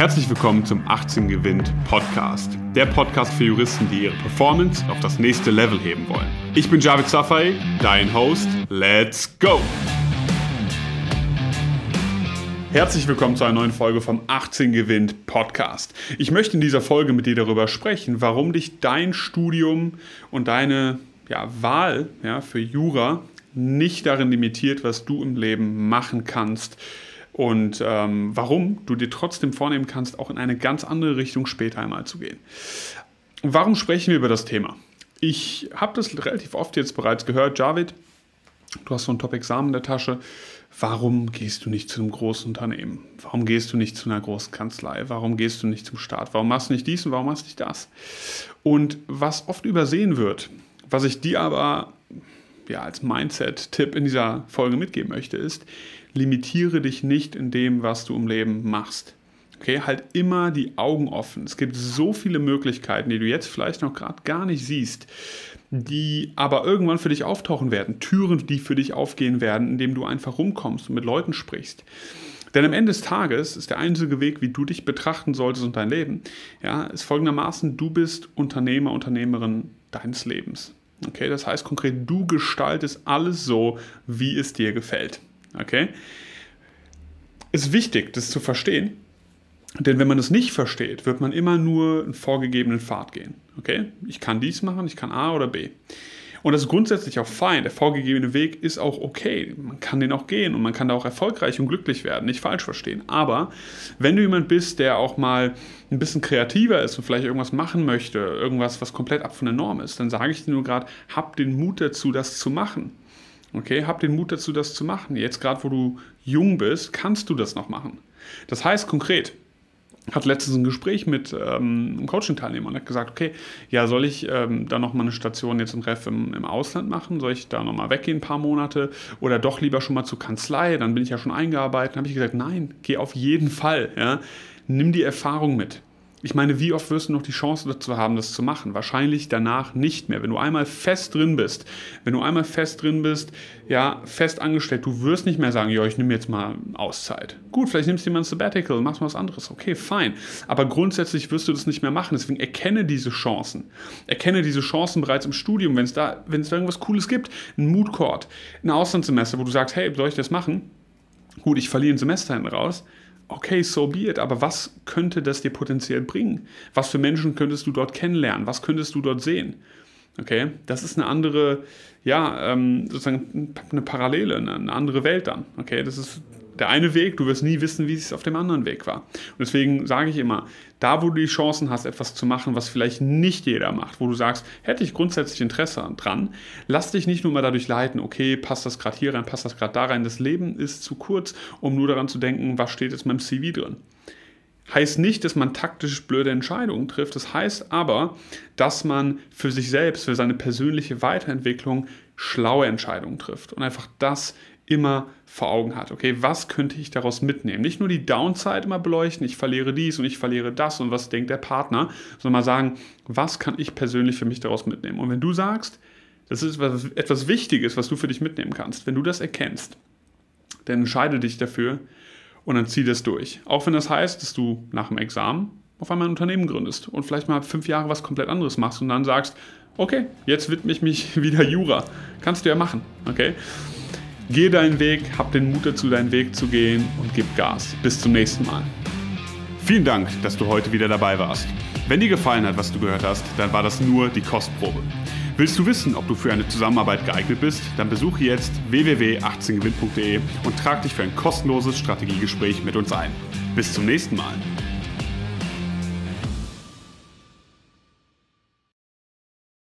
Herzlich willkommen zum 18 Gewinnt Podcast. Der Podcast für Juristen, die ihre Performance auf das nächste Level heben wollen. Ich bin Javid Safai, dein Host. Let's go! Herzlich willkommen zu einer neuen Folge vom 18 Gewinnt Podcast. Ich möchte in dieser Folge mit dir darüber sprechen, warum dich dein Studium und deine ja, Wahl ja, für Jura nicht darin limitiert, was du im Leben machen kannst und ähm, warum du dir trotzdem vornehmen kannst, auch in eine ganz andere Richtung später einmal zu gehen. Warum sprechen wir über das Thema? Ich habe das relativ oft jetzt bereits gehört, Javid, du hast so ein Top-Examen in der Tasche. Warum gehst du nicht zu einem großen Unternehmen? Warum gehst du nicht zu einer großen Kanzlei? Warum gehst du nicht zum Staat? Warum machst du nicht dies und warum machst du nicht das? Und was oft übersehen wird, was ich dir aber ja, als Mindset-Tipp in dieser Folge mitgeben möchte, ist, limitiere dich nicht in dem, was du im Leben machst. Okay, halt immer die Augen offen. Es gibt so viele Möglichkeiten, die du jetzt vielleicht noch gerade gar nicht siehst, die aber irgendwann für dich auftauchen werden. Türen, die für dich aufgehen werden, indem du einfach rumkommst und mit Leuten sprichst. Denn am Ende des Tages ist der einzige Weg, wie du dich betrachten solltest und dein Leben, ja, ist folgendermaßen, du bist Unternehmer, Unternehmerin deines Lebens. Okay, das heißt konkret, du gestaltest alles so, wie es dir gefällt. Okay? Ist wichtig, das zu verstehen, denn wenn man das nicht versteht, wird man immer nur einen vorgegebenen Pfad gehen. Okay? Ich kann dies machen, ich kann A oder B. Und das ist grundsätzlich auch fein. Der vorgegebene Weg ist auch okay. Man kann den auch gehen und man kann da auch erfolgreich und glücklich werden. Nicht falsch verstehen. Aber wenn du jemand bist, der auch mal ein bisschen kreativer ist und vielleicht irgendwas machen möchte, irgendwas, was komplett ab von der Norm ist, dann sage ich dir nur gerade, hab den Mut dazu, das zu machen. Okay, hab den Mut dazu, das zu machen. Jetzt gerade, wo du jung bist, kannst du das noch machen. Das heißt konkret, hat letztens ein Gespräch mit ähm, einem Coaching-Teilnehmer und hat gesagt, okay, ja, soll ich ähm, da nochmal eine Station jetzt im Ref im, im Ausland machen? Soll ich da nochmal weggehen ein paar Monate? Oder doch lieber schon mal zur Kanzlei? Dann bin ich ja schon eingearbeitet. Dann habe ich gesagt, nein, geh auf jeden Fall. Ja? Nimm die Erfahrung mit. Ich meine, wie oft wirst du noch die Chance dazu haben, das zu machen? Wahrscheinlich danach nicht mehr. Wenn du einmal fest drin bist, wenn du einmal fest drin bist, ja, fest angestellt, du wirst nicht mehr sagen, ja, ich nehme jetzt mal Auszeit. Gut, vielleicht nimmst du mal ein Sabbatical, machst mal was anderes. Okay, fein. Aber grundsätzlich wirst du das nicht mehr machen. Deswegen erkenne diese Chancen. Erkenne diese Chancen bereits im Studium, wenn es da, wenn es da irgendwas Cooles gibt, ein Mood Court, ein Auslandssemester, wo du sagst, hey, soll ich das machen? Gut, ich verliere ein Semester hinten raus okay, so be it, aber was könnte das dir potenziell bringen? Was für Menschen könntest du dort kennenlernen? Was könntest du dort sehen? Okay, das ist eine andere, ja, ähm, sozusagen eine Parallele, eine andere Welt dann. Okay, das ist der eine Weg, du wirst nie wissen, wie es auf dem anderen Weg war. Und deswegen sage ich immer, da wo du die Chancen hast, etwas zu machen, was vielleicht nicht jeder macht, wo du sagst, hätte ich grundsätzlich Interesse dran, lass dich nicht nur mal dadurch leiten, okay, passt das gerade hier rein, passt das gerade da rein. Das Leben ist zu kurz, um nur daran zu denken, was steht jetzt in meinem CV drin. Heißt nicht, dass man taktisch blöde Entscheidungen trifft. Das heißt aber, dass man für sich selbst, für seine persönliche Weiterentwicklung schlaue Entscheidungen trifft und einfach das immer vor Augen hat. Okay, was könnte ich daraus mitnehmen? Nicht nur die Downside immer beleuchten, ich verliere dies und ich verliere das und was denkt der Partner, sondern mal sagen, was kann ich persönlich für mich daraus mitnehmen? Und wenn du sagst, das ist etwas Wichtiges, was du für dich mitnehmen kannst, wenn du das erkennst, dann entscheide dich dafür und dann zieh das durch. Auch wenn das heißt, dass du nach dem Examen auf einmal ein Unternehmen gründest und vielleicht mal fünf Jahre was komplett anderes machst und dann sagst, okay, jetzt widme ich mich wieder Jura. Kannst du ja machen, okay? Geh deinen Weg, hab den Mut dazu, deinen Weg zu gehen und gib Gas. Bis zum nächsten Mal. Vielen Dank, dass du heute wieder dabei warst. Wenn dir gefallen hat, was du gehört hast, dann war das nur die Kostprobe. Willst du wissen, ob du für eine Zusammenarbeit geeignet bist? Dann besuche jetzt www.18gewinn.de und trag dich für ein kostenloses Strategiegespräch mit uns ein. Bis zum nächsten Mal.